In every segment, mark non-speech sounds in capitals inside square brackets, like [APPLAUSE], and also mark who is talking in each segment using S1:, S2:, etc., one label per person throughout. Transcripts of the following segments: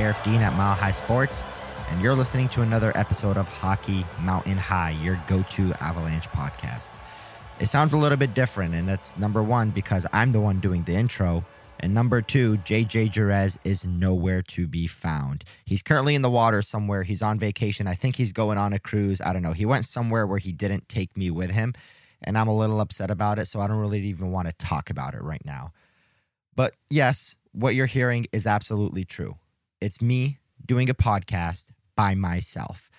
S1: Aarif Deen at Mile High Sports, and you're listening to another episode of Hockey Mountain High, your go to Avalanche podcast. It sounds a little bit different, and that's number one because I'm the one doing the intro. And number two, JJ Jerez is nowhere to be found. He's currently in the water somewhere. He's on vacation. I think he's going on a cruise. I don't know. He went somewhere where he didn't take me with him, and I'm a little upset about it. So I don't really even want to talk about it right now. But yes, what you're hearing is absolutely true. It's me doing a podcast by myself.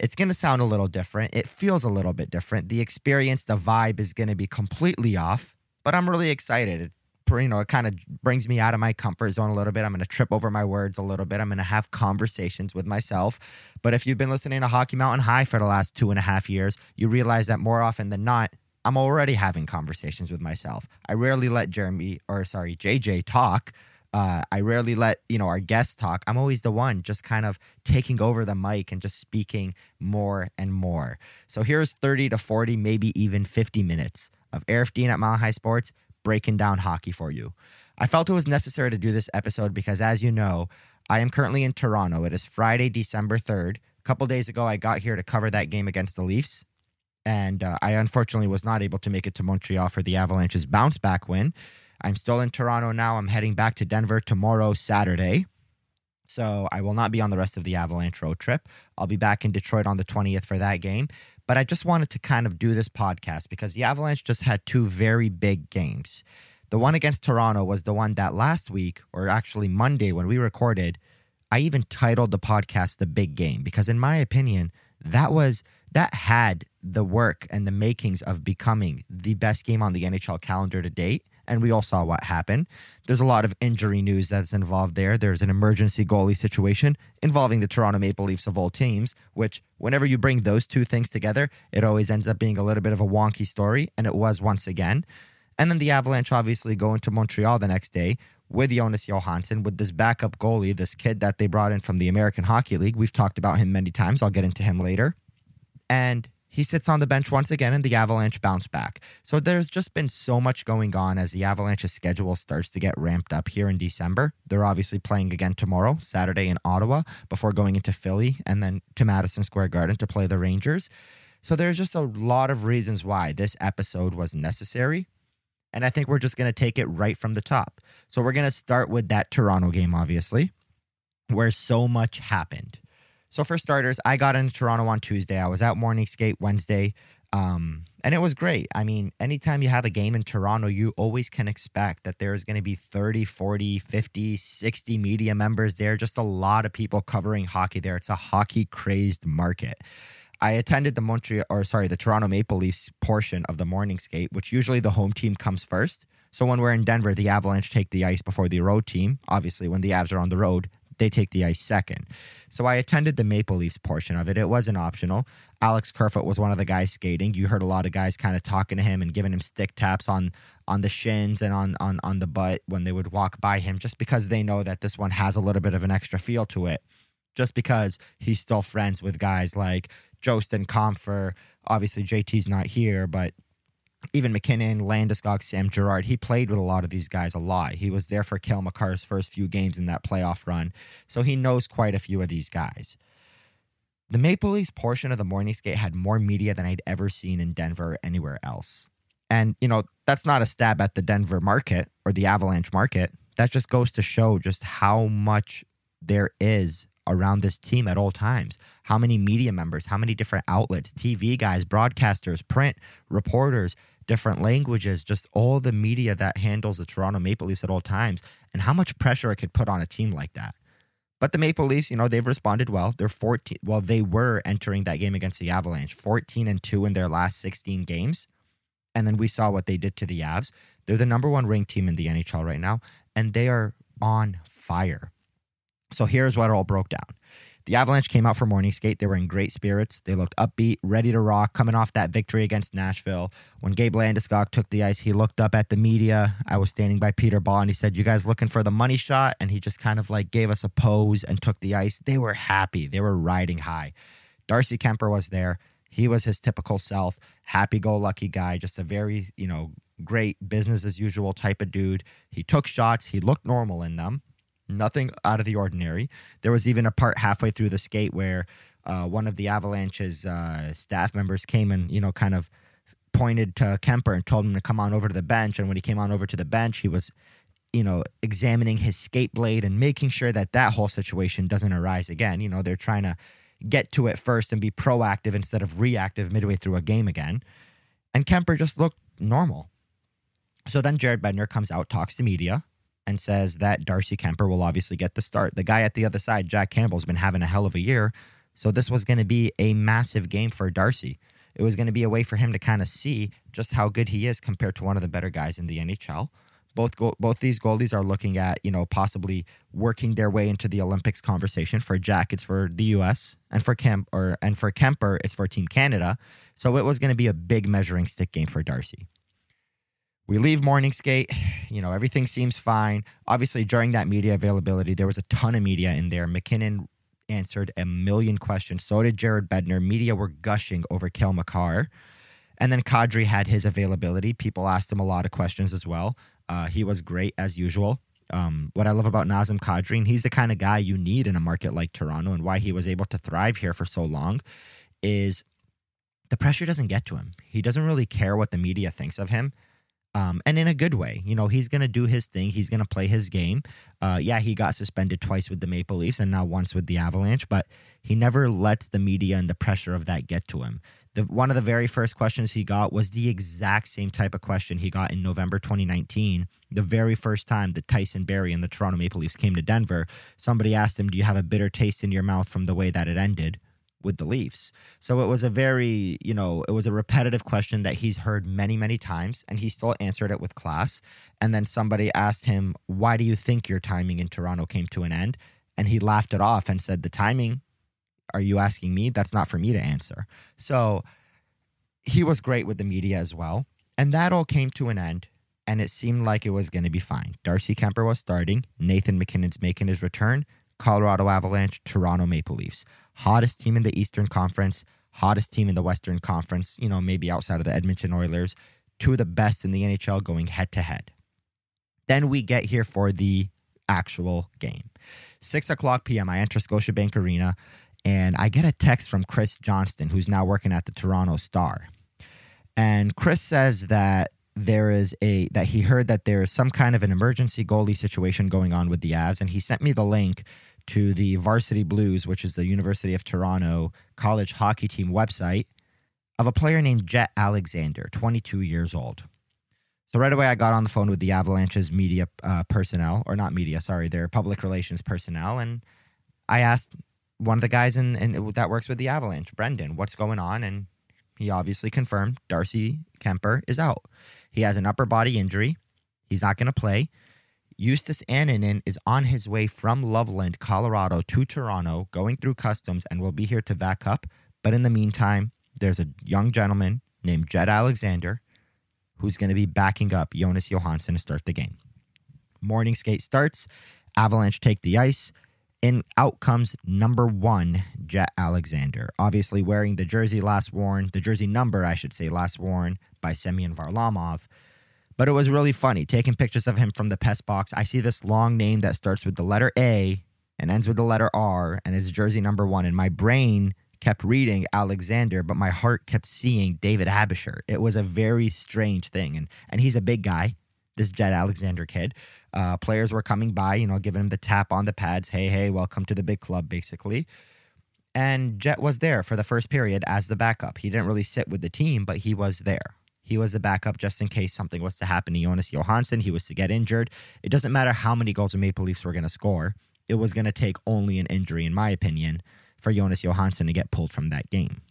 S1: It's going to sound a little different. It feels a little bit different. The experience, the vibe is going to be completely off, but I'm really excited. It, you know, it kind of brings me out of my comfort zone a little bit. I'm going to trip over my words a little bit. I'm going to have conversations with myself. But if you've been listening to Hockey Mountain High for the last two and a half years, you realize that more often than not, I'm already having conversations with myself. I rarely let Jeremy or sorry, JJ talk. Uh, I rarely let you know our guests talk. I'm always the one just kind of taking over the mic and just speaking more and more. So here's 30 to 40, maybe even 50 minutes of Aarif Deen at Mile High Sports breaking down hockey for you. I felt it was necessary to do this episode because, as you know, I am currently in Toronto. It is Friday, December 3rd. A couple days ago, I got here to cover that game against the Leafs and uh, I unfortunately was not able to make it to Montreal for the Avalanche's bounce back win. I'm still in Toronto now. I'm heading back to Denver tomorrow, Saturday. So I will not be on the rest of the Avalanche road trip. I'll be back in Detroit on the 20th for that game. But I just wanted to kind of do this podcast because the Avalanche just had two very big games. The one against Toronto was the one that last week, or actually Monday when we recorded, I even titled the podcast The Big Game because, in my opinion, that was that had the work and the makings of becoming the best game on the NHL calendar to date. And we all saw what happened. There's a lot of injury news that's involved there. There's an emergency goalie situation involving the Toronto Maple Leafs of all teams, which, whenever you bring those two things together, it always ends up being a little bit of a wonky story. And it was once again. And then the Avalanche obviously go into Montreal the next day with Jonas Johansson, with this backup goalie, this kid that they brought in from the American Hockey League. We've talked about him many times. I'll get into him later. And he sits on the bench once again and the Avalanche bounce back. So there's just been so much going on as the Avalanche's schedule starts to get ramped up here in December. They're obviously playing again tomorrow, Saturday in Ottawa, before going into Philly and then to Madison Square Garden to play the Rangers. So there's just a lot of reasons why this episode was necessary. And I think we're just going to take it right from the top. So we're going to start with that Toronto game, obviously, where so much happened. So for starters, I got into Toronto on Tuesday. I was at morning skate Wednesday. Um, and it was great. I mean, anytime you have a game in Toronto, you always can expect that there's going to be 30, 40, 50, 60 media members there. Just a lot of people covering hockey there. It's a hockey crazed market. I attended the Montreal or sorry, the Toronto Maple Leafs portion of the morning skate, which usually the home team comes first. So when we're in Denver, the Avalanche take the ice before the road team. Obviously, when the Avs are on the road, they take the ice second. So I attended the Maple Leafs portion of it. It wasn't optional. Alex Kerfoot was one of the guys skating. You heard a lot of guys kind of talking to him and giving him stick taps on on the shins and on on on the butt when they would walk by him, just because they know that this one has a little bit of an extra feel to it. Just because he's still friends with guys like Jost and Compher. Obviously, JT's not here, but even MacKinnon, Landeskog, Sam Girard, he played with a lot of these guys a lot. He was there for Cale Makar's first few games in that playoff run, so he knows quite a few of these guys. The Maple Leafs portion of the morning skate had more media than I'd ever seen in Denver or anywhere else. And, you know, that's not a stab at the Denver market or the Avalanche market. That just goes to show just how much there is around this team at all times. How many media members, how many different outlets, TV guys, broadcasters, print, reporters, different languages, just all the media that handles the Toronto Maple Leafs at all times, and how much pressure it could put on a team like that. But the Maple Leafs, you know, they've responded well. They're 14. Well, they were entering that game against the Avalanche, 14 and 2 in their last 16 games. And then we saw what they did to the Avs. They're the number one ranked team in the NHL right now, and they are on fire. So here's what it all broke down. The Avalanche came out for morning skate. They were in great spirits. They looked upbeat, ready to rock, coming off that victory against Nashville. When Gabe Landeskog took the ice, he looked up at the media. I was standing by Peter Baugh and he said, You guys looking for the money shot? And he just kind of like gave us a pose and took the ice. They were happy. They were riding high. Darcy Kuemper was there. He was his typical self, happy go lucky guy, just a very, you know, great business as usual type of dude. He took shots. He looked normal in them Nothing out of the ordinary. There was even a part halfway through the skate where uh, one of the Avalanche's uh, staff members came and, you know, kind of pointed to Kuemper and told him to come on over to the bench. And when he came on over to the bench, he was, you know, examining his skate blade and making sure that that whole situation doesn't arise again. You know, they're trying to get to it first and be proactive instead of reactive midway through a game again. And Kuemper just looked normal. So then Jared Bednar comes out, talks to media, and says that Darcy Kuemper will obviously get the start. The guy at the other side, Jack Campbell's been having a hell of a year. So this was going to be a massive game for Darcy. It was going to be a way for him to kind of see just how good he is compared to one of the better guys in the NHL. Both go- both these goalies are looking at you know possibly working their way into the Olympics conversation. For Jack, it's for the U.S. and for Kemp or and for Kuemper, it's for Team Canada. So it was going to be a big measuring stick game for Darcy. We leave morning skate. [SIGHS] You know, everything seems fine. Obviously, during that media availability, there was a ton of media in there. MacKinnon answered a million questions. So did Jared Bednar. Media were gushing over Cale Makar. And then Kadri had his availability. People asked him a lot of questions as well. Uh, he was great as usual. Um, what I love about Nazem Kadri, and he's the kind of guy you need in a market like Toronto, and why he was able to thrive here for so long, is the pressure doesn't get to him. He doesn't really care what the media thinks of him um, and in a good way. You know, he's going to do his thing. He's going to play his game. Uh, yeah, he got suspended twice with the Maple Leafs and now once with the Avalanche, but he never lets the media and the pressure of that get to him. The, one of the very first questions he got was the exact same type of question he got in November 2019. The very first time that Tyson Barrie and the Toronto Maple Leafs came to Denver, somebody asked him, Do you have a bitter taste in your mouth from the way that it ended? With the Leafs. So it was a very, you know, it was a repetitive question that he's heard many, many times, and he still answered it with class. And then somebody asked him, Why do you think your timing in Toronto came to an end? And he laughed it off and said, The timing, are you asking me? That's not for me to answer. So he was great with the media as well. And that all came to an end. And it seemed like it was going to be fine. Darcy Kuemper was starting. Nathan MacKinnon's making his return. Colorado Avalanche, Toronto Maple Leafs hottest team in the Eastern Conference, hottest team in the Western Conference, you know, maybe outside of the Edmonton Oilers, two of the best in the NHL going head to head. Then we get here for the actual game. Six o'clock p.m., I enter Scotiabank Arena and I get a text from Chris Johnston, who's now working at the Toronto Star. And Chris says that there is a that he heard that there is some kind of an emergency goalie situation going on with the Avs, and he sent me the link to the Varsity Blues, which is the University of Toronto college hockey team website, of a player named Jett Alexander, 22 years old. So right away, I got on the phone with the Avalanche's media uh, personnel, or not media, sorry, their public relations personnel, and I asked one of the guys in, in that works with the Avalanche, Brendan, what's going on, and he obviously confirmed Darcy Kuemper is out. He has an upper body injury. He's not going to play. Justus Annunen is on his way from Loveland, Colorado to Toronto, going through customs, and will be here to back up. But in the meantime, there's a young gentleman named Jett Alexander who's going to be backing up Jonas Johansson to start the game. Morning skate starts. Avalanche take the ice. And out comes number one, Jett Alexander. Obviously wearing the jersey last worn, the jersey number, I should say, last worn by Semyon Varlamov. But it was really funny taking pictures of him from the pest box. I see this long name that starts with the letter A and ends with the letter R and it's jersey number one. And my brain kept reading Alexander, but my heart kept seeing David Aebischer. It was a very strange thing. And and he's a big guy, this Jett Alexander kid. Uh, players were coming by, you know, giving him the tap on the pads. Hey, hey, welcome to the big club, basically. And Jett was there for the first period as the backup. He didn't really sit with the team, but he was there. He was the backup just in case something was to happen to Jonas Johansson. He was to get injured. It doesn't matter how many goals the Maple Leafs were going to score. It was going to take only an injury, in my opinion, for Jonas Johansson to get pulled from that game.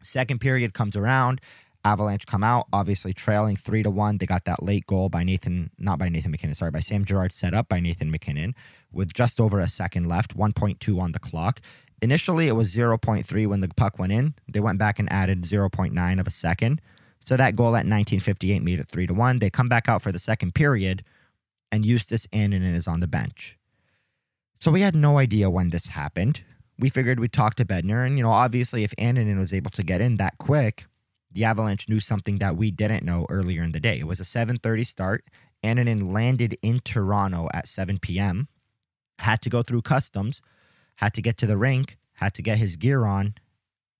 S1: Second period comes around. Avalanche come out, obviously trailing three to one. They got that late goal by Nathan, not by Nathan MacKinnon, sorry, by Sam Girard, set up by Nathan MacKinnon with just over a second left, 1.2 on the clock. Initially, it was 0.3 when the puck went in. They went back and added 0.9 of a second. So that goal at 1958 made it 3 to 1. They come back out for the second period, and Justus Annunen is on the bench. So we had no idea when this happened. We figured we'd talk to Bednar, and you know, obviously, if Annunen was able to get in that quick, the Avalanche knew something that we didn't know earlier in the day. It was a 7:30 start. Annunen landed in Toronto at 7 p.m. had to go through customs, had to get to the rink, had to get his gear on,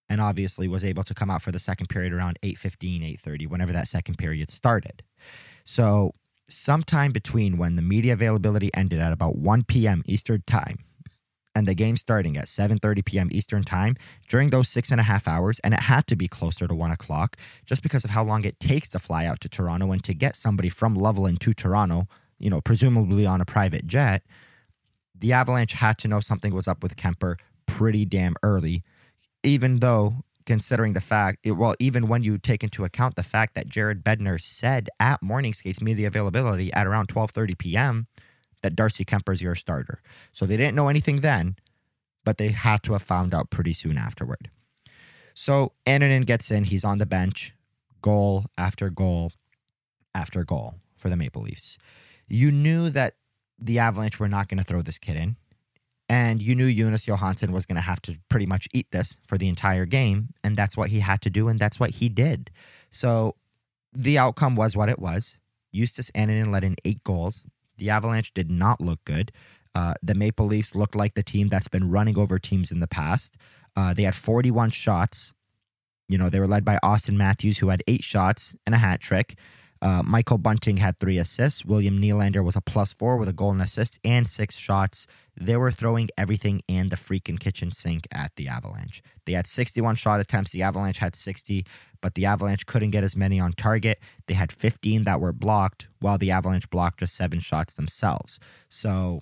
S1: and obviously was able to come out for the second period around 8.15 8.30 whenever that second period started. So sometime between when the media availability ended at about 1 p.m eastern time and the game starting at 7.30 p.m eastern time during those six and a half hours and it had to be closer to 1 o'clock just because of how long it takes to fly out to toronto and to get somebody from loveland to toronto you know presumably on a private jet the avalanche had to know something was up with Kuemper pretty damn early even though considering the fact it, well even when you take into account the fact that jared bednar said at morning skates media availability at around 12.30 p.m that darcy kuemper is your starter. So they didn't know anything then but they had to have found out pretty soon afterward. So Annunen gets in he's on the bench goal after goal after goal for the maple leafs. You knew that the avalanche were not going to throw this kid in and you knew Jonas Johansson was going to have to pretty much eat this for the entire game. And that's what he had to do. And that's what he did. So the outcome was what it was. Justus Annunen let in eight goals. The Avalanche did not look good. Uh, the Maple Leafs looked like the team that's been running over teams in the past. Uh, they had 41 shots. You know, they were led by Auston Matthews, who had eight shots and a hat trick. Uh, Michael Bunting had three assists. William Nylander was a plus four with a goal and assist and six shots. They were throwing everything in the freaking kitchen sink at the Avalanche. They had 61 shot attempts. The Avalanche had 60, but the Avalanche couldn't get as many on target. They had 15 that were blocked, while the Avalanche blocked just seven shots themselves. So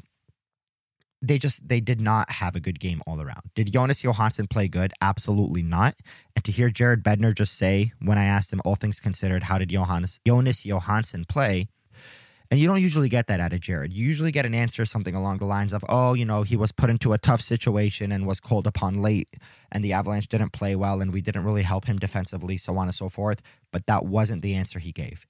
S1: they just they did not have a good game all around. Did Jonas Johansson play good? Absolutely not. And to hear Jared Bednar just say when I asked him all things considered, how did Johannes Jonas Johansson play? And you don't usually get that out of Jared. You usually get an answer something along the lines of, "Oh, you know, he was put into a tough situation and was called upon late, and the Avalanche didn't play well, and we didn't really help him defensively, so on and so forth." But that wasn't the answer he gave.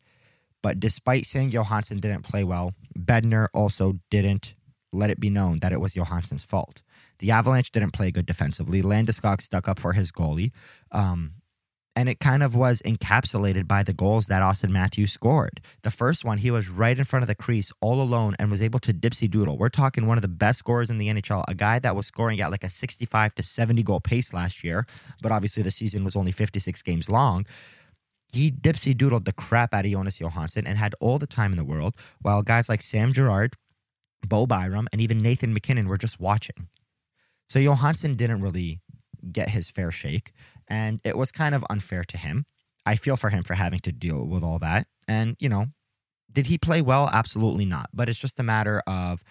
S1: But despite saying Johansson didn't play well, Bednar also didn't let it be known that it was Johansson's fault. The Avalanche didn't play good defensively. Landeskog stuck up for his goalie. Um, and it kind of was encapsulated by the goals that Auston Matthews scored. The first one, he was right in front of the crease all alone and was able to dipsy doodle. We're talking one of the best scorers in the NHL, a guy that was scoring at like a 65 to 70 goal pace last year, but obviously the season was only 56 games long. He dipsy doodled the crap out of Jonas Johansson and had all the time in the world, while guys like Sam Girard, Bo Byram, and even Nathan MacKinnon were just watching. So Johansson didn't really get his fair shake, and it was kind of unfair to him. I feel for him for having to deal with all that. And, you know, did he play well? Absolutely not. But it's just a matter of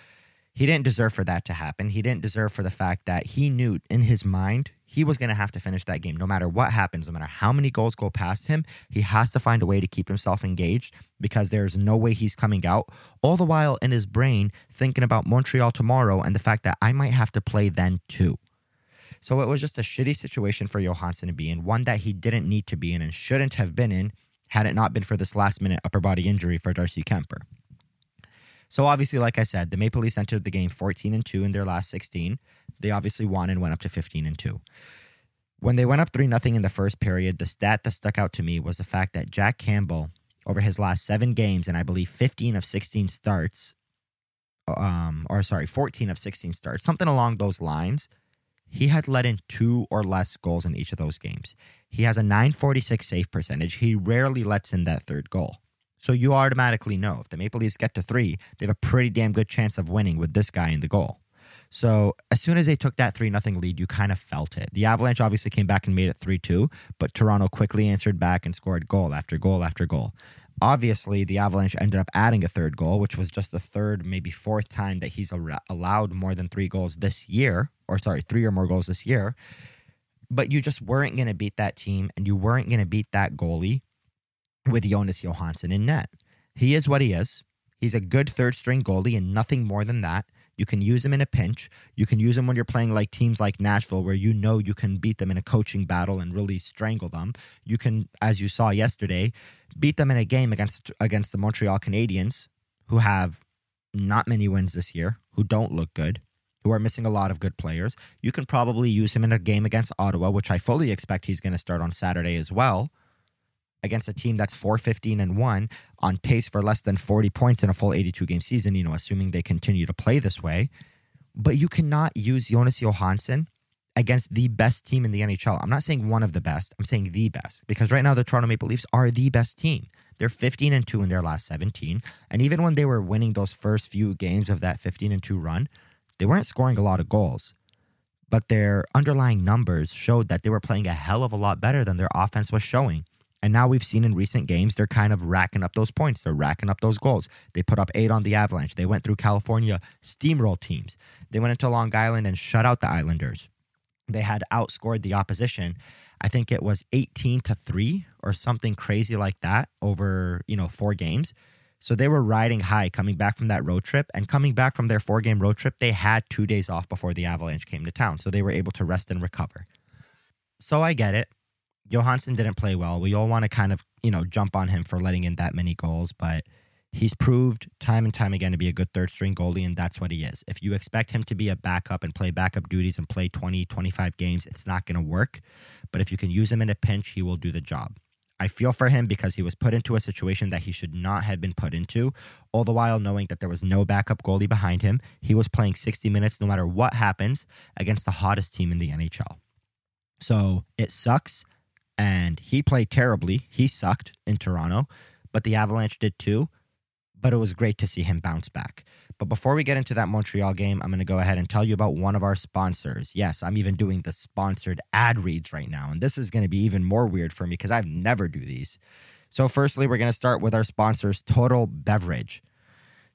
S1: he didn't deserve for that to happen. He didn't deserve for the fact that he knew in his mind he was going to have to finish that game no matter what happens, no matter how many goals go past him. He has to find a way to keep himself engaged because there's no way he's coming out. All the while in his brain thinking about Montreal tomorrow and the fact that I might have to play then too. So it was just a shitty situation for Johansson to be in, one that he didn't need to be in and shouldn't have been in had it not been for this last minute upper body injury for Darcy Kuemper. So obviously, like I said, the Maple Leafs entered the game 14 and 2 in their last 16. They obviously won and went up to 15 and 2. When they went up 3 0 in the first period, the stat that stuck out to me was the fact that Jack Campbell, over his last seven games, and I believe 15 of 16 starts, um, or sorry, 14 of 16 starts, something along those lines, he had let in two or less goals in each of those games. He has a 946 save percentage. He rarely lets in that third goal. So you automatically know if the Maple Leafs get to three, they have a pretty damn good chance of winning with this guy in the goal. So as soon as they took that 3 nothing lead, you kind of felt it. The Avalanche obviously came back and made it 3 2, but Toronto quickly answered back and scored goal after goal after goal. Obviously, the Avalanche ended up adding a third goal, which was just the third, maybe fourth time that he's allowed more than three goals this year, or sorry, three or more goals this year. But you just weren't going to beat that team, and you weren't going to beat that goalie with Jonas Johansson in net. He is what he is. He's a good third string goalie and nothing more than that. You can use him in a pinch. You can use him when you're playing like teams like Nashville, where you know you can beat them in a coaching battle and really strangle them. You can, as you saw yesterday, beat them in a game against against the Montreal Canadiens, who have not many wins this year, who don't look good, who are missing a lot of good players. You can probably use him in a game against Ottawa, which I fully expect he's going to start on Saturday as well against a team that's 415 and 1 on pace for less than 40 points in a full 82 game season, you know, assuming they continue to play this way. but you cannot use Jonas Johansson against the best team in the NHL. I'm not saying one of the best, I'm saying the best because right now the Toronto Maple Leafs are the best team. They're 15 and 2 in their last 17, and even when they were winning those first few games of that 15 and 2 run, they weren't scoring a lot of goals. But their underlying numbers showed that they were playing a hell of a lot better than their offense was showing. And now we've seen in recent games, they're kind of racking up those points. They're racking up those goals. They put up eight on the Avalanche. They went through California, steamroll teams. They went into Long Island and shut out the Islanders. They had outscored the opposition. I think it was 18 to 3 or something crazy like that over, you know, four games. So they were riding high coming back from that road trip and coming back from their four game road trip, they had 2 days off before the Avalanche came to town. So they were able to rest and recover. So I get it. Johansson didn't play well. We all want to kind of, you know, jump on him for letting in that many goals, but he's proved time and time again to be a good third string goalie, and that's what he is. If you expect him to be a backup and play backup duties and play 20, 25 games, it's not going to work. But if you can use him in a pinch, he will do the job. I feel for him because he was put into a situation that he should not have been put into, all the while knowing that there was no backup goalie behind him. He was playing 60 minutes no matter what happens against the hottest team in the NHL. So it sucks and he played terribly. He sucked in Toronto, but the Avalanche did too. But it was great to see him bounce back. But before we get into that Montreal game, I'm going to go ahead and tell you about one of our sponsors. Yes, I'm even doing the sponsored ad reads right now. And this is going to be even more weird for me because I've never do these. So, firstly, we're going to start with our sponsors, Total Beverage.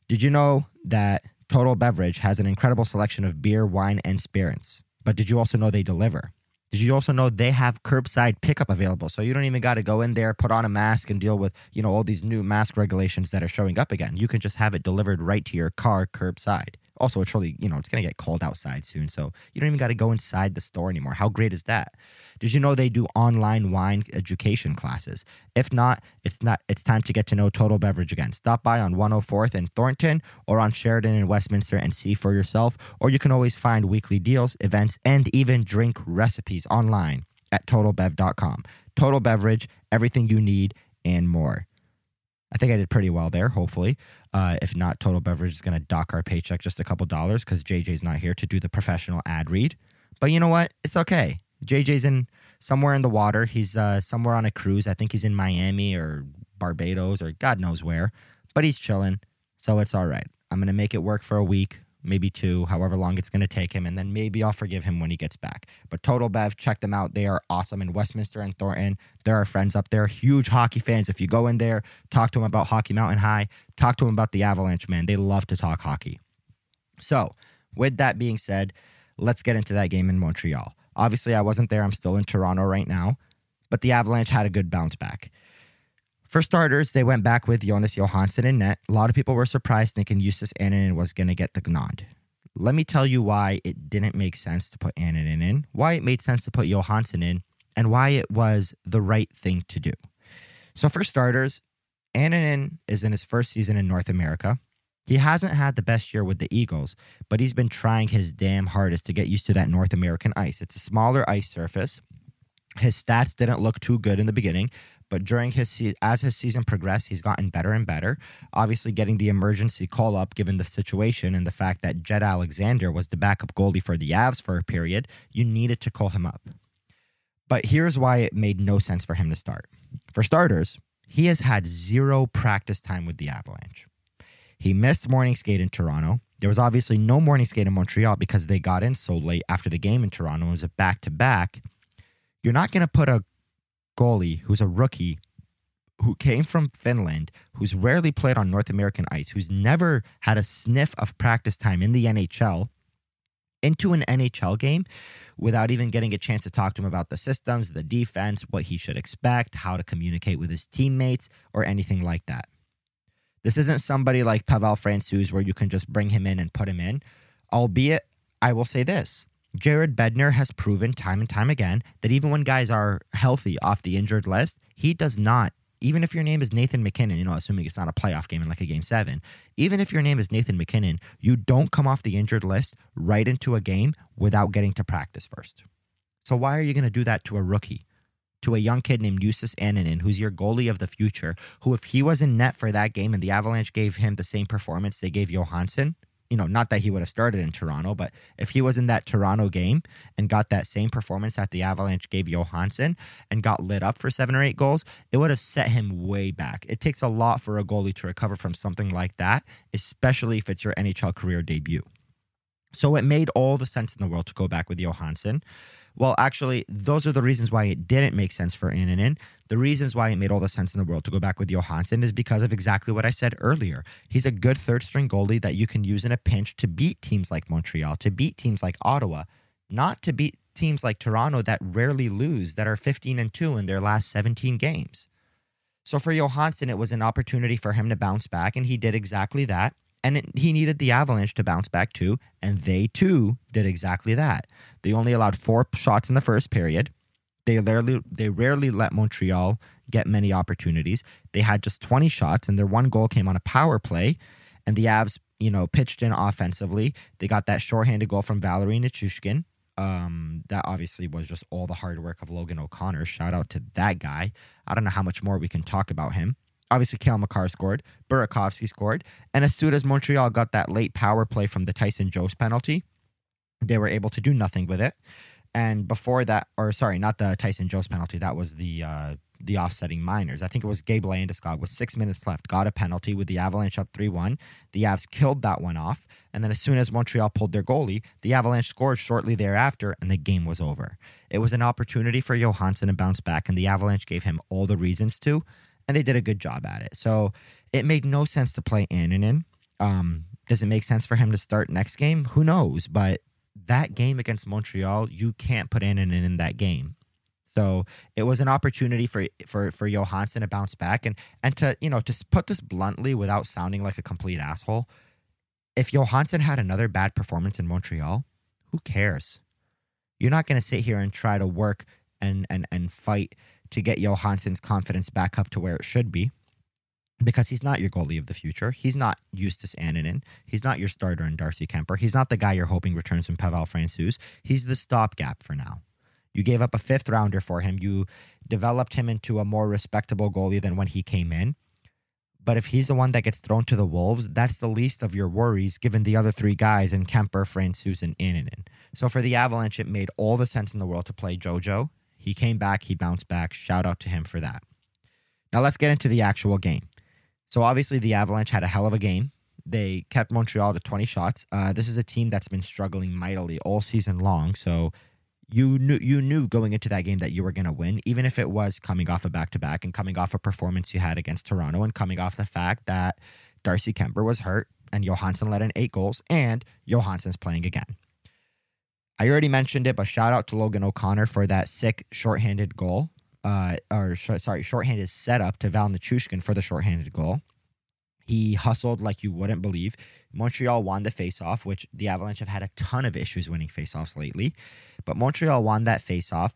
S1: Did you know that Total Beverage has an incredible selection of beer, wine, and spirits? But did you also know they deliver? Did you also know they have curbside pickup available? So you don't even got to go in there, put on a mask, and deal with you know all these new mask regulations that are showing up again. You can just have it delivered right to your car curbside. Also, it's really, you know, it's going to get cold outside soon. So you don't even got to go inside the store anymore. How great is that? Did you know they do online wine education classes? If not, it's not it's time to get to know Total Beverage again. Stop by on 104th and Thornton or on Sheridan in Westminster and see for yourself. Or you can always find weekly deals, events, and even drink recipes online at totalbev.com. Total Beverage, everything you need and more. I think I did pretty well there, hopefully. Uh, if not, Total Beverage is going to dock our paycheck just a couple dollars because JJ's not here to do the professional ad read. But you know what? It's okay. JJ's in somewhere in the water. He's uh, somewhere on a cruise. I think he's in Miami or Barbados or God knows where. But he's chilling. So it's all right. I'm going to make it work for a week maybe two, however long it's going to take him, and then maybe I'll forgive him when he gets back. But Total Bev, check them out. They are awesome in Westminster and Thornton. There are friends up there, huge hockey fans. If you go in there, talk to them about Hockey Mountain High, talk to them about the Avalanche, man. They love to talk hockey. So, with that being said, let's get into that game in Montreal. Obviously, I wasn't there. I'm still in Toronto right now, but the Avalanche had a good bounce back. For starters, they went back with Jonas Johansson in net. A lot of people were surprised thinking Justus Annunen was going to get the nod. Let me tell you why it didn't make sense to put Annunen in, why it made sense to put Johansson in, and why it was the right thing to do. So, for starters, Annunen is in his first season in North America. He hasn't had the best year with the Eagles, but he's been trying his damn hardest to get used to that North American ice. It's a smaller ice surface. His stats didn't look too good in the beginning, but during his se- as his season progressed, he's gotten better and better. Obviously, getting the emergency call up given the situation and the fact that Jett Alexander was the backup goalie for the Avs for a period, you needed to call him up. But here's why it made no sense for him to start. For starters, he has had zero practice time with the Avalanche. He missed morning skate in Toronto. There was obviously no morning skate in Montreal because they got in so late after the game in Toronto. It was a back to back. You're not going to put a goalie who's a rookie who came from Finland, who's rarely played on North American ice, who's never had a sniff of practice time in the NHL, into an NHL game without even getting a chance to talk to him about the systems, the defense, what he should expect, how to communicate with his teammates, or anything like that. This isn't somebody like Pavel Francouz where you can just bring him in and put him in, albeit I will say this Jared Bednar has proven time and time again that even when guys are healthy off the injured list, he does not. Even if your name is Nathan MacKinnon, you know, assuming it's not a playoff game in like a game seven, even if your name is Nathan MacKinnon, you don't come off the injured list right into a game without getting to practice first. So why are you going to do that to a rookie? To a young kid named Justus Annunen, who's your goalie of the future, who if he was in net for that game and the Avalanche gave him the same performance they gave Johansson, you know, not that he would have started in Toronto, but if he was in that Toronto game and got that same performance that the Avalanche gave Johansson and got lit up for seven or eight goals, it would have set him way back. It takes a lot for a goalie to recover from something like that, especially if it's your NHL career debut. So it made all the sense in the world to go back with Johansson. Well, actually, those are the reasons why it didn't make sense for Annunen. The reasons why it made all the sense in the world to go back with Johansson is because of exactly what I said earlier. He's a good third string goalie that you can use in a pinch to beat teams like Montreal, to beat teams like Ottawa, not to beat teams like Toronto that rarely lose, that are 15 and 2 in their last 17 games. So for Johansson, it was an opportunity for him to bounce back, and he did exactly that. And it, he needed the Avalanche to bounce back too. And they too did exactly that. They only allowed four shots in the first period. They rarely, they rarely let Montreal get many opportunities. They had just 20 shots, and their one goal came on a power play. And the Avs, you know, pitched in offensively. They got that shorthanded goal from Valeri Nichushkin. Um, that obviously was just all the hard work of Logan O'Connor. Shout out to that guy. I don't know how much more we can talk about him obviously Cale Makar scored, Burakovsky scored, and as soon as Montreal got that late power play from the Tyson Jost penalty, they were able to do nothing with it. And before that, or sorry, not the Tyson Jost penalty, that was the uh, the offsetting minors. I think it was Gabe Landeskog with six minutes left, got a penalty with the Avalanche up 3 1. The Avs killed that one off. And then as soon as Montreal pulled their goalie, the Avalanche scored shortly thereafter, and the game was over. It was an opportunity for Johansson to bounce back, and the Avalanche gave him all the reasons to and they did a good job at it. So it made no sense to play Annunen. Um, does it make sense for him to start next game? Who knows? But that game against Montreal, you can't put Annunen in that game. So it was an opportunity for for for Johansson to bounce back and and to you know to put this bluntly without sounding like a complete asshole. If Johansson had another bad performance in Montreal, who cares? You're not going to sit here and try to work and and and fight to get Johansson's confidence back up to where it should be because he's not your goalie of the future. He's not Justus Annunen. He's not your starter in Darcy Kuemper. He's not the guy you're hoping returns from Pavel Francouz. He's the stopgap for now. You gave up a fifth rounder for him. You developed him into a more respectable goalie than when he came in. But if he's the one that gets thrown to the Wolves, that's the least of your worries given the other three guys in Kuemper, Francouz, and Annunen. So for the Avalanche, it made all the sense in the world to play JoJo he came back, he bounced back. Shout out to him for that. Now let's get into the actual game. So obviously the Avalanche had a hell of a game. They kept Montreal to 20 shots. Uh, this is a team that's been struggling mightily all season long. So you knew you knew going into that game that you were going to win, even if it was coming off a back to back and coming off a performance you had against Toronto and coming off the fact that Darcy Kuemper was hurt and Johansson let in eight goals and Johansson's playing again. I already mentioned it, but shout out to Logan O'Connor for that sick shorthanded goal. Uh, or sh- sorry, shorthanded setup to Val Nichushkin for the shorthanded goal. He hustled like you wouldn't believe. Montreal won the faceoff, which the Avalanche have had a ton of issues winning faceoffs lately. But Montreal won that faceoff,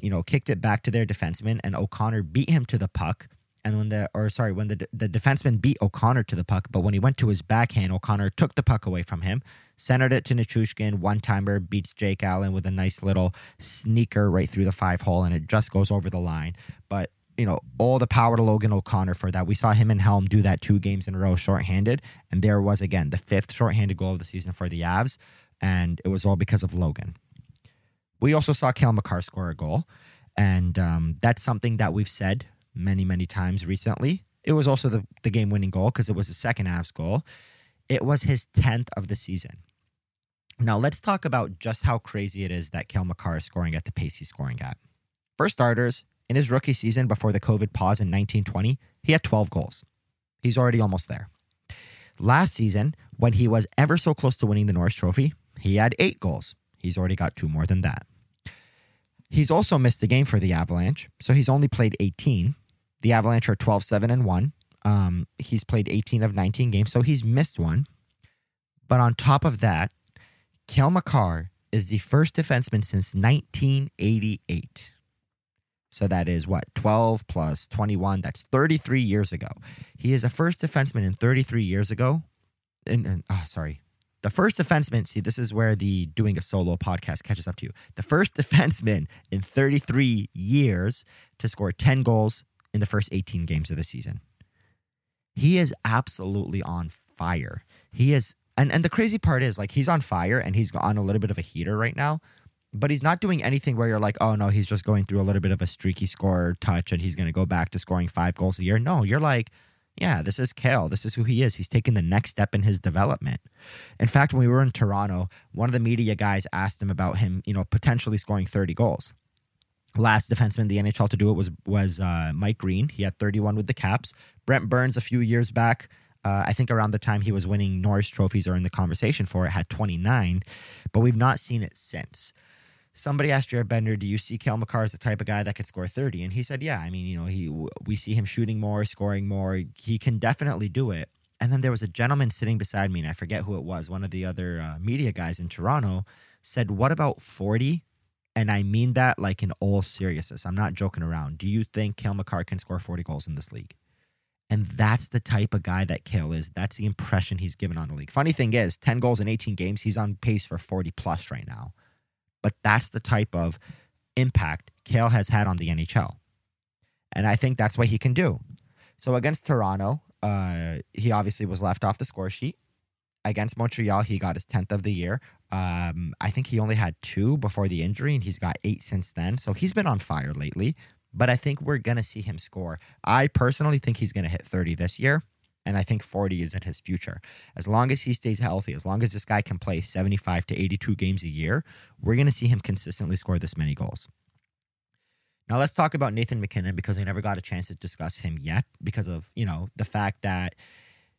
S1: you know, kicked it back to their defenseman, and O'Connor beat him to the puck. And when the, or sorry, when the the defenseman beat O'Connor to the puck, but when he went to his backhand, O'Connor took the puck away from him, centered it to Nichushkin. One timer beats Jake Allen with a nice little sneaker right through the five hole, and it just goes over the line. But you know, all the power to Logan O'Connor for that. We saw him and Helm do that two games in a row shorthanded, and there was again the fifth shorthanded goal of the season for the Avs, and it was all because of Logan. We also saw Cale Makar score a goal, and um, that's something that we've said many, many times recently. It was also the, the game winning goal because it was the second Avs goal. It was his 10th of the season. Now, let's talk about just how crazy it is that Cale Makar is scoring at the pace he's scoring at. For starters, in his rookie season before the COVID pause in 1920, he had 12 goals. He's already almost there. Last season, when he was ever so close to winning the Norris Trophy, he had eight goals. He's already got two more than that. He's also missed a game for the Avalanche, so he's only played 18. The Avalanche are 12 7 and 1. Um, he's played 18 of 19 games, so he's missed one. But on top of that, Cale Makar is the first defenseman since 1988. So that is what, 12 plus 21? That's 33 years ago. He is the first defenseman in 33 years ago. And, and oh, sorry. The first defenseman, see, this is where the doing a solo podcast catches up to you. The first [LAUGHS] defenseman in 33 years to score 10 goals in the first 18 games of the season. He is absolutely on fire. He is And and the crazy part is like he's on fire and he's on a little bit of a heater right now, but he's not doing anything where you're like, oh no, he's just going through a little bit of a streaky score touch and he's going to go back to scoring five goals a year. No, you're like, yeah, this is Cale. This is who he is. He's taking the next step in his development. In fact, when we were in Toronto, one of the media guys asked him about him, you know, potentially scoring 30 goals. Last defenseman in the NHL to do it was was uh, Mike Green. He had 31 with the Caps. Brent Burns a few years back, uh, I think around the time he was winning Norris trophies or in the conversation for it, had 29, but we've not seen it since somebody asked Jared Bednar, "Do you see Cale Makar as the type of guy that could score 30?" And he said, "Yeah. I mean, you know, he we see him shooting more, scoring more. He can definitely do it." And then there was a gentleman sitting beside me, and I forget who it was. One of the other uh, media guys in Toronto said, "What about 40?" And I mean that like in all seriousness. I'm not joking around. Do you think Cale Makar can score 40 goals in this league? And that's the type of guy that Cale is. That's the impression he's given on the league. Funny thing is, 10 goals in 18 games, he's on pace for 40 plus right now. But that's the type of impact Cale has had on the NHL. And I think that's what he can do. So against Toronto, uh, he obviously was left off the score sheet. Against Montreal, he got his 10th of the year. Um, I think he only had two before the injury, and he's got eight since then. So he's been on fire lately. But I think we're going to see him score. I personally think he's going to hit 30 this year. And I think 40 is in his future. As long as he stays healthy, as long as this guy can play 75 to 82 games a year, we're going to see him consistently score this many goals. Now let's talk about Nathan MacKinnon because we never got a chance to discuss him yet because of, you know, the fact that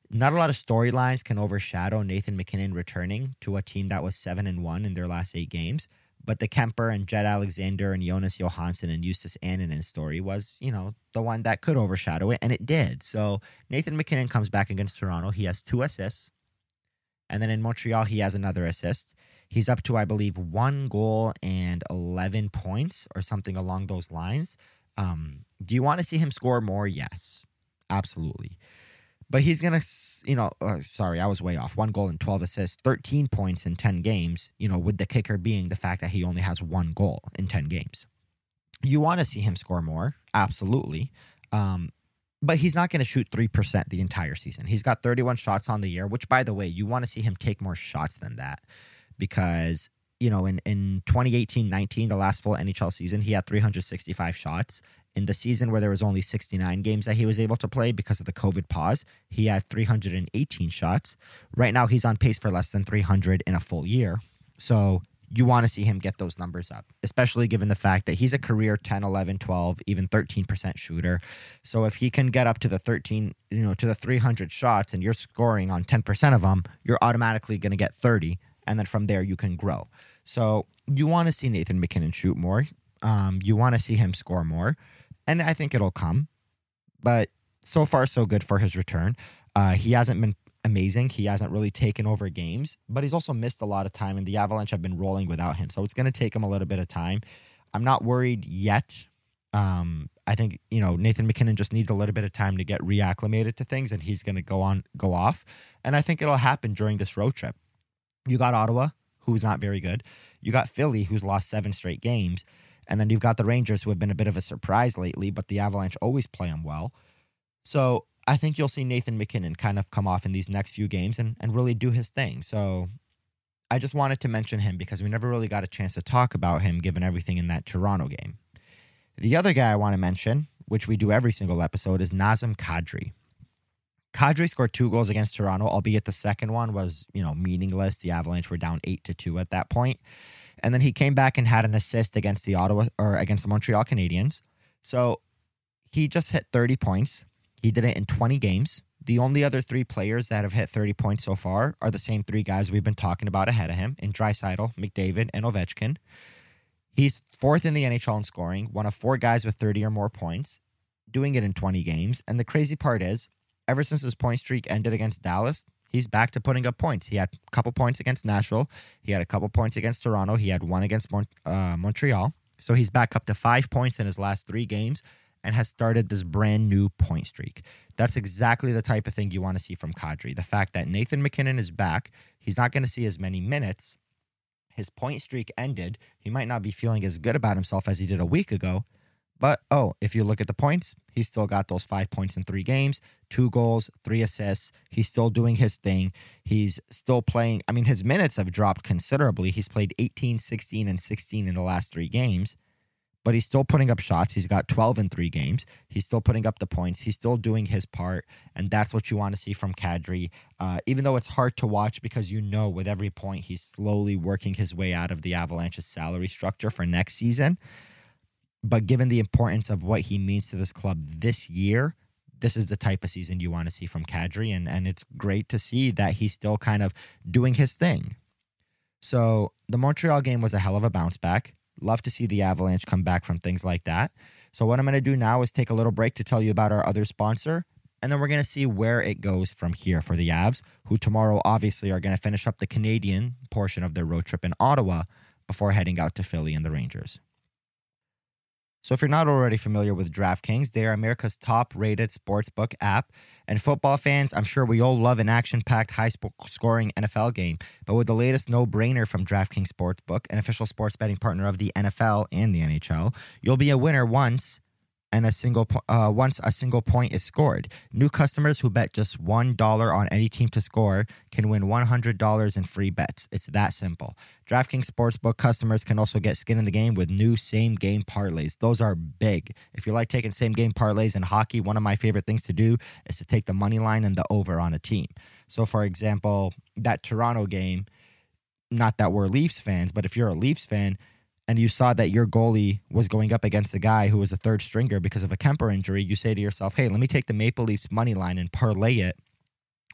S1: not a lot of storylines can overshadow Nathan MacKinnon returning to a team that was 7 and 1 in their last 8 games. But the Kuemper and Jett Alexander and Jonas Johansson and Justus Annunen story was, you know, the one that could overshadow it, and it did. So Nathan MacKinnon comes back against Toronto. He has two assists. And then in Montreal, he has another assist. He's up to, I believe, one goal and 11 points or something along those lines. Um, do you want to see him score more? Yes, absolutely. But he's going to, you know, uh, sorry, I was way off. One goal and 12 assists, 13 points in 10 games, you know, with the kicker being the fact that he only has one goal in 10 games. You want to see him score more, absolutely. Um, but he's not going to shoot 3% the entire season. He's got 31 shots on the year, which, by the way, you want to see him take more shots than that because, you know, in, in 2018 19, the last full NHL season, he had 365 shots in the season where there was only 69 games that he was able to play because of the COVID pause, he had 318 shots. Right now, he's on pace for less than 300 in a full year. So you want to see him get those numbers up, especially given the fact that he's a career 10, 11, 12, even 13% shooter. So if he can get up to the 13, you know, to the 300 shots and you're scoring on 10% of them, you're automatically going to get 30. And then from there, you can grow. So you want to see Nathan MacKinnon shoot more. Um, you want to see him score more and I think it'll come. But so far, so good for his return. Uh, he hasn't been amazing. He hasn't really taken over games, but he's also missed a lot of time, and the Avalanche have been rolling without him. So it's going to take him a little bit of time. I'm not worried yet. Um, I think you know Nathan MacKinnon just needs a little bit of time to get reacclimated to things, and he's going to go on, go off. And I think it'll happen during this road trip. You got Ottawa, who's not very good. You got Philly, who's lost seven straight games. And then you've got the Rangers, who have been a bit of a surprise lately, but the Avalanche always play them well. So I think you'll see Nathan MacKinnon kind of come off in these next few games and, and really do his thing. So I just wanted to mention him because we never really got a chance to talk about him given everything in that Toronto game. The other guy I want to mention, which we do every single episode, is Nazem Kadri. Kadri scored two goals against Toronto, albeit the second one was, you know, meaningless. The Avalanche were down eight to two at that point. And then he came back and had an assist against the Ottawa or against the Montreal Canadiens. So he just hit 30 points. He did it in 20 games. The only other three players that have hit 30 points so far are the same three guys we've been talking about ahead of him in Draisaitl, McDavid, and Ovechkin. He's fourth in the NHL in scoring, one of four guys with 30 or more points, doing it in 20 games. And the crazy part is, ever since his point streak ended against Dallas, he's back to putting up points. He had a couple points against Nashville. He had a couple points against Toronto. He had one against Mon- uh, Montreal. So he's back up to five points in his last three games and has started this brand new point streak. That's exactly the type of thing you want to see from Kadri. The fact that Nathan MacKinnon is back, he's not going to see as many minutes. His point streak ended. He might not be feeling as good about himself as he did a week ago, But oh, if you look at the points, he's still got those five points in three games, two goals, three assists. He's still doing his thing. He's still playing. I mean, his minutes have dropped considerably. He's played 18, 16, and 16 in the last three games, but he's still putting up shots. He's got 12 in three games. He's still putting up the points. He's still doing his part. And that's what you want to see from Kadri. Uh, even though it's hard to watch because you know with every point he's slowly working his way out of the Avalanche's salary structure for next season. But given the importance of what he means to this club this year, this is the type of season you want to see from Kadri. And, and it's great to see that he's still kind of doing his thing. So the Montreal game was a hell of a bounce back. Love to see the Avalanche come back from things like that. So, what I'm going to do now is take a little break to tell you about our other sponsor. And then we're going to see where it goes from here for the Avs, who tomorrow obviously are going to finish up the Canadian portion of their road trip in Ottawa before heading out to Philly and the Rangers. So, if you're not already familiar with DraftKings, they are America's top rated sportsbook app. And football fans, I'm sure we all love an action packed, high scoring NFL game. But with the latest no brainer from DraftKings Sportsbook, an official sports betting partner of the NFL and the NHL, you'll be a winner once and a single uh, once a single point is scored. New customers who bet just one dollar on any team to score can win one hundred dollars in free bets. It's that simple. DraftKings Sportsbook customers can also get skin in the game with new same game parlays. Those are big. If you like taking same game parlays in hockey, one of my favorite things to do is to take the money line and the over on a team. So, for example, that Toronto game. Not that we're Leafs fans, but if you're a Leafs fan and you saw that your goalie was going up against a guy who was a third stringer because of a Kuemper injury, you say to yourself, hey, let me take the Maple Leafs money line and parlay it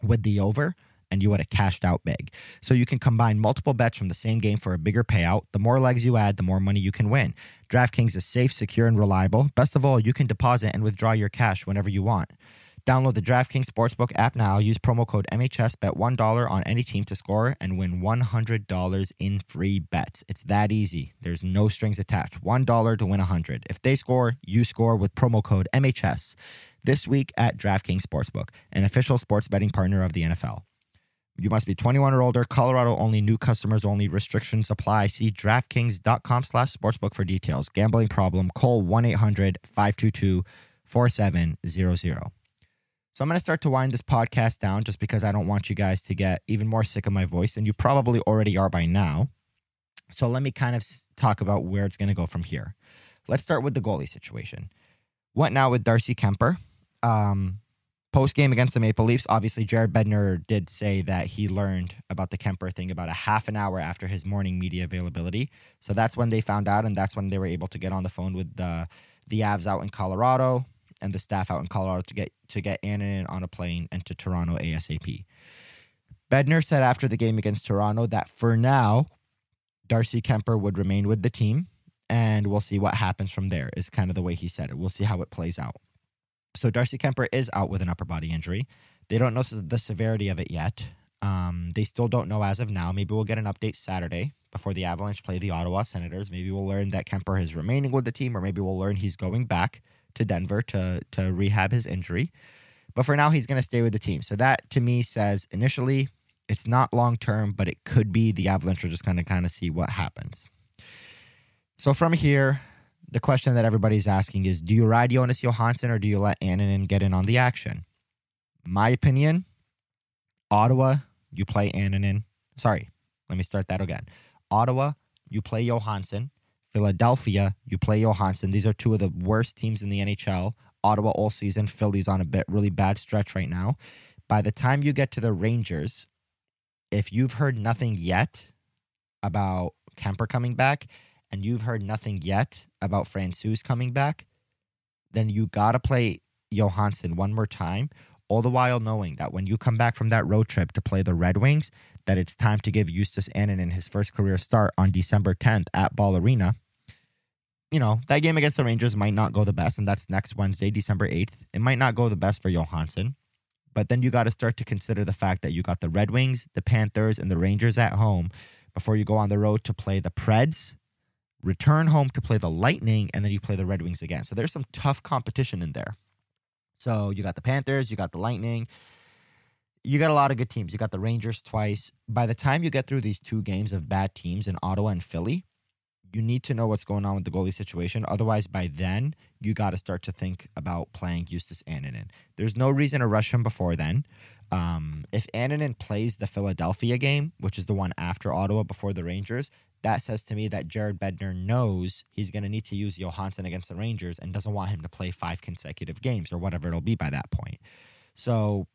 S1: with the over, and you would have cashed out big. So you can combine multiple bets from the same game for a bigger payout. The more legs you add, the more money you can win. DraftKings is safe, secure, and reliable. Best of all, you can deposit and withdraw your cash whenever you want. Download the DraftKings Sportsbook app now. Use promo code MHS. Bet $1 on any team to score and win $100 in free bets. It's that easy. There's no strings attached. $1 to win 100 If they score, you score with promo code MHS. This week at DraftKings Sportsbook, an official sports betting partner of the NFL. You must be 21 or older. Colorado only. New customers only. Restrictions apply. See DraftKings.com slash sportsbook for details. Gambling problem. Call 1-800-522-4700. So I'm going to start to wind this podcast down just because I don't want you guys to get even more sick of my voice, and you probably already are by now. So let me kind of talk about where it's going to go from here. Let's start with the goalie situation. What now with Darcy Kuemper? Um, Post game against the Maple Leafs, obviously Jared Bednar did say that he learned about the Kuemper thing about a half an hour after his morning media availability. So that's when they found out, and that's when they were able to get on the phone with the the Avs out in Colorado and the staff out in Colorado to get to get Annunen on a plane and to Toronto ASAP. Bednar said after the game against Toronto that for now, Darcy Kuemper would remain with the team, and we'll see what happens from there. Is kind of the way he said it. We'll see how it plays out. So Darcy Kuemper is out with an upper body injury. They don't know the severity of it yet. Um, they still don't know as of now. Maybe we'll get an update Saturday before the Avalanche play the Ottawa Senators. Maybe we'll learn that Kuemper is remaining with the team, or maybe we'll learn he's going back to Denver to to rehab his injury. But for now, he's going to stay with the team. So that to me says initially it's not long term, but it could be. The Avalanche are just going to kind of see what happens. So from here, the question that everybody's asking is: Do you ride Jonas Johansson or do you let Annunen get in on the action? My opinion: Ottawa, you play Annunen. Sorry, let me start that again. Ottawa, you play Johansson. Philadelphia, you play Johansson. These are two of the worst teams in the NHL. Ottawa all season. Philly's on a bit really bad stretch right now. By the time you get to the Rangers, if you've heard nothing yet about Kuemper coming back, and you've heard nothing yet about Francouz coming back, then you gotta play Johansson one more time. All the while knowing that when you come back from that road trip to play the Red Wings, that it's time to give Justus Annunen his first career start on December 10th at Ball Arena you know, that game against the Rangers might not go the best, and that's next Wednesday, December 8th. It might not go the best for Johansson, but then you got to start to consider the fact that you got the Red Wings, the Panthers, and the Rangers at home before you go on the road to play the Preds, return home to play the Lightning, and then you play the Red Wings again. So there's some tough competition in there. So you got the Panthers, you got the Lightning, you got a lot of good teams. You got the Rangers twice. By the time you get through these two games of bad teams in Ottawa and Philly, You need to know what's going on with the goalie situation. Otherwise, by then, you got to start to think about playing Justus Annunen. There's no reason to rush him before then. Um, if Annunen plays the Philadelphia game, which is the one after Ottawa before the Rangers, that says to me that Jared Bednar knows he's going to need to use Johansson against the Rangers and doesn't want him to play five consecutive games or whatever it'll be by that point. So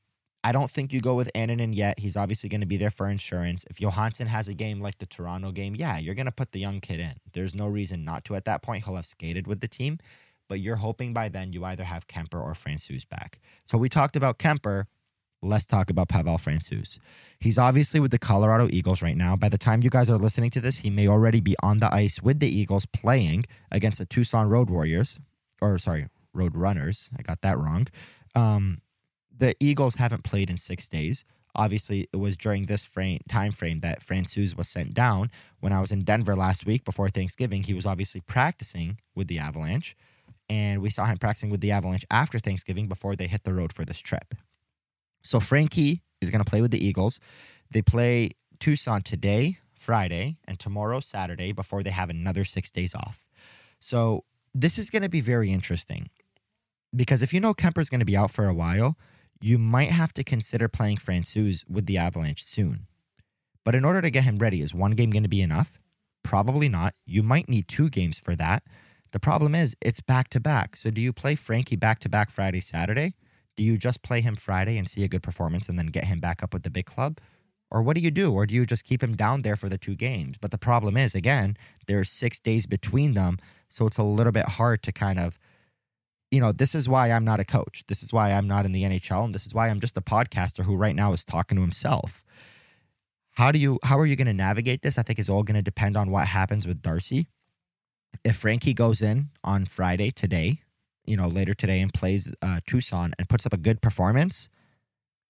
S1: I don't think you go with Annunen yet. He's obviously going to be there for insurance. If Johansson has a game like the Toronto game, yeah, you're going to put the young kid in. There's no reason not to at that point. He'll have skated with the team, but you're hoping by then you either have Kuemper or Francouz back. So we talked about Kuemper. let's talk about Pavel Francouz. He's obviously with the Colorado Eagles right now. By the time you guys are listening to this, he may already be on the ice with the Eagles playing against the Tucson Road Warriors, or sorry, Road Runners. I got that wrong. Um, the Eagles haven't played in six days. Obviously, it was during this frame, time frame that Francouz was sent down. When I was in Denver last week before Thanksgiving, he was obviously practicing with the Avalanche, and we saw him practicing with the Avalanche after Thanksgiving before they hit the road for this trip. So Frankie is going to play with the Eagles. They play Tucson today, Friday, and tomorrow, Saturday, before they have another six days off. So this is going to be very interesting because if you know Kuemper is going to be out for a while, you might have to consider playing Francouz with the Avalanche soon. But in order to get him ready, is one game going to be enough? Probably not. You might need two games for that. The problem is it's back to back. So do you play Frankie back to back Friday, Saturday? Do you just play him Friday and see a good performance and then get him back up with the big club? Or what do you do? Or do you just keep him down there for the two games? But the problem is, again, there's six days between them. So it's a little bit hard to kind of, you know, this is why I'm not a coach. This is why I'm not in the NHL. And this is why I'm just a podcaster who right now is talking to himself. How do you how are you going to navigate this? I think is all going to depend on what happens with Darcy. If Frankie goes in on Friday today you know, later today and plays uh, Tucson and puts up a good performance,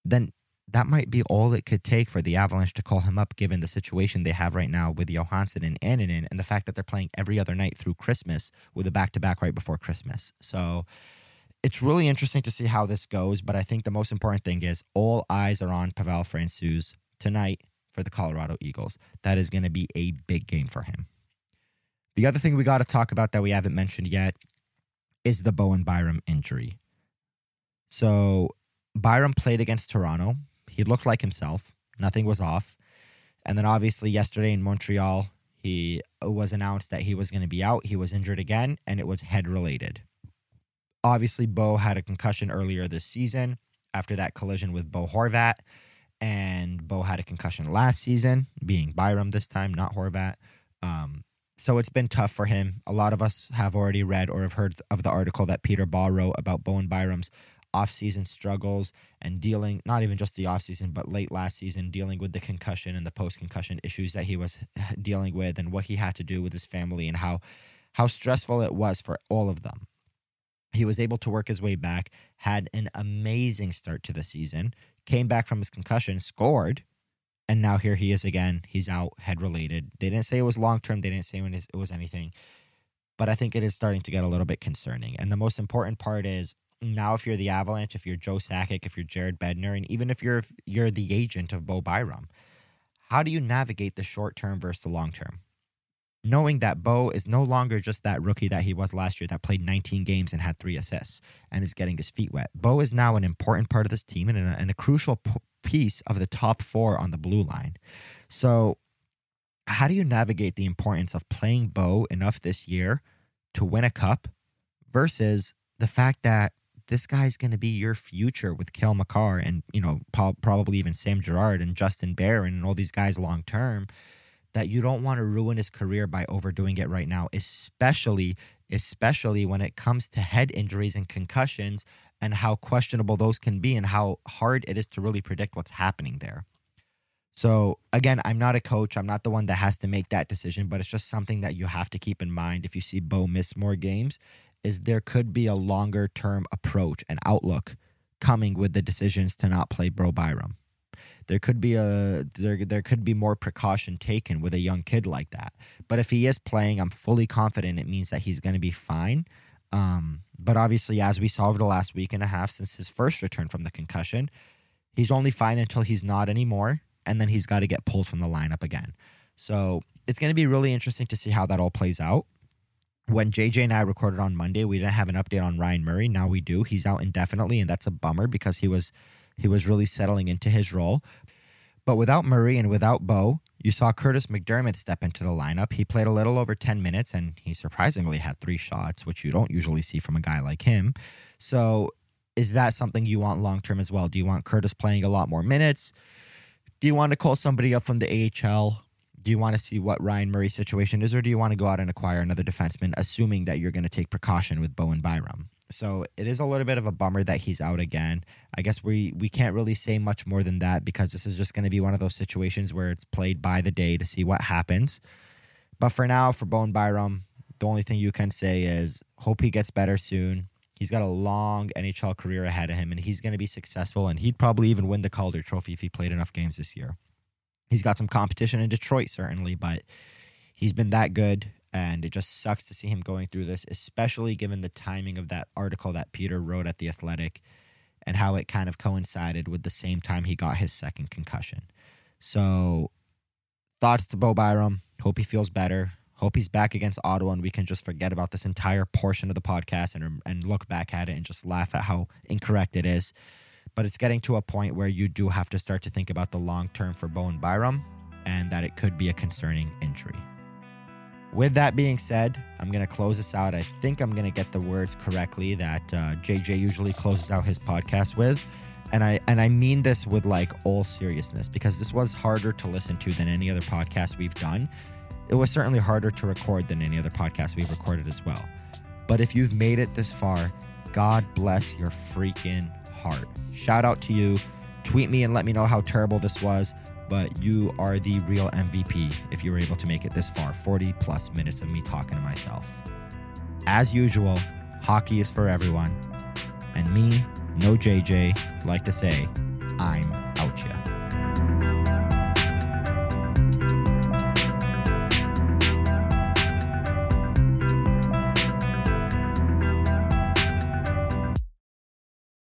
S1: then that might be all it could take for the Avalanche to call him up, given the situation they have right now with Johansson and Annunen and the fact that they're playing every other night through Christmas with a back to back right before Christmas. So it's really interesting to see how this goes. But I think the most important thing is all eyes are on Pavel Francouz tonight for the Colorado Eagles. That is going to be a big game for him. The other thing we got to talk about that we haven't mentioned yet is the Bowen Byram injury. So Byram played against Toronto. He looked like himself. Nothing was off. And then obviously yesterday in Montreal, he was announced that he was going to be out. He was injured again, and it was head related. Obviously, Bo had a concussion earlier this season after that collision with Bo Horvat. And Bo had a concussion last season, being Byram this time, not Horvat. Um, so it's been tough for him. A lot of us have already read or have heard of the article that Peter Baugh wrote about Bo and Byram's offseason struggles and dealing not even just the offseason but late last season dealing with the concussion and the post concussion issues that he was [LAUGHS] dealing with and what he had to do with his family and how how stressful it was for all of them. He was able to work his way back, had an amazing start to the season, came back from his concussion, scored, and now here he is again. He's out head related. They didn't say it was long term. They didn't say it was anything, but I think it is starting to get a little bit concerning. And the most important part is now, if you're the Avalanche, if you're Joe Sakic, if you're Jared Bednar, and even if you're you're the agent of Bo Byram, how do you navigate the short term versus the long term? Knowing that Bo is no longer just that rookie that he was last year that played 19 games and had three assists and is getting his feet wet. Bo is now an important part of this team and a, and a crucial piece of the top four on the blue line. So, how do you navigate the importance of playing Bo enough this year to win a cup versus the fact that this guy's going to be your future with Cale Makar and, you know, probably even Sam Girard and Justin Barron and all these guys long term that you don't want to ruin his career by overdoing it right now, especially especially when it comes to head injuries and concussions and how questionable those can be and how hard it is to really predict what's happening there. So, again, I'm not a coach. I'm not the one that has to make that decision, but it's just something that you have to keep in mind if you see Bo miss more games is there could be a longer term approach and outlook coming with the decisions to not play Bo Byram. There could be a there there could be more precaution taken with a young kid like that. But if he is playing, I'm fully confident it means that he's going to be fine. Um, but obviously, as we saw over the last week and a half since his first return from the concussion, he's only fine until he's not anymore, and then he's got to get pulled from the lineup again. So it's going to be really interesting to see how that all plays out. When JJ and I recorded on Monday, we didn't have an update on Ryan Murray. Now we do. He's out indefinitely, and that's a bummer because he was he was really settling into his role. But without Murray and without Bo, you saw Curtis McDermott step into the lineup. He played a little over 10 minutes and he surprisingly had three shots, which you don't usually see from a guy like him. So, is that something you want long term as well? Do you want Curtis playing a lot more minutes? Do you want to call somebody up from the AHL? Do you want to see what Ryan Murray's situation is, or do you want to go out and acquire another defenseman, assuming that you're going to take precaution with Bowen Byram? So it is a little bit of a bummer that he's out again. I guess we we can't really say much more than that because this is just going to be one of those situations where it's played by the day to see what happens. But for now, for Bowen Byram, the only thing you can say is hope he gets better soon. He's got a long NHL career ahead of him, and he's going to be successful. And he'd probably even win the Calder Trophy if he played enough games this year. He's got some competition in Detroit, certainly, but he's been that good and it just sucks to see him going through this, especially given the timing of that article that Peter wrote at The Athletic and how it kind of coincided with the same time he got his second concussion. So, thoughts to Bo Byram. Hope he feels better. Hope he's back against Ottawa and we can just forget about this entire portion of the podcast and, and look back at it and just laugh at how incorrect it is. But it's getting to a point where you do have to start to think about the long term for Bowen Byram and that it could be a concerning injury. With that being said, I'm going to close this out. I think I'm going to get the words correctly that uh, JJ usually closes out his podcast with. And I and I mean this with like all seriousness because this was harder to listen to than any other podcast we've done. It was certainly harder to record than any other podcast we've recorded as well. But if you've made it this far, God bless your freaking heart. Shout out to you. Tweet me and let me know how terrible this was but you are the real MVP if you were able to make it this far 40 plus minutes of me talking to myself. As usual, hockey is for everyone. And me, no JJ, like to say, I'm out ya.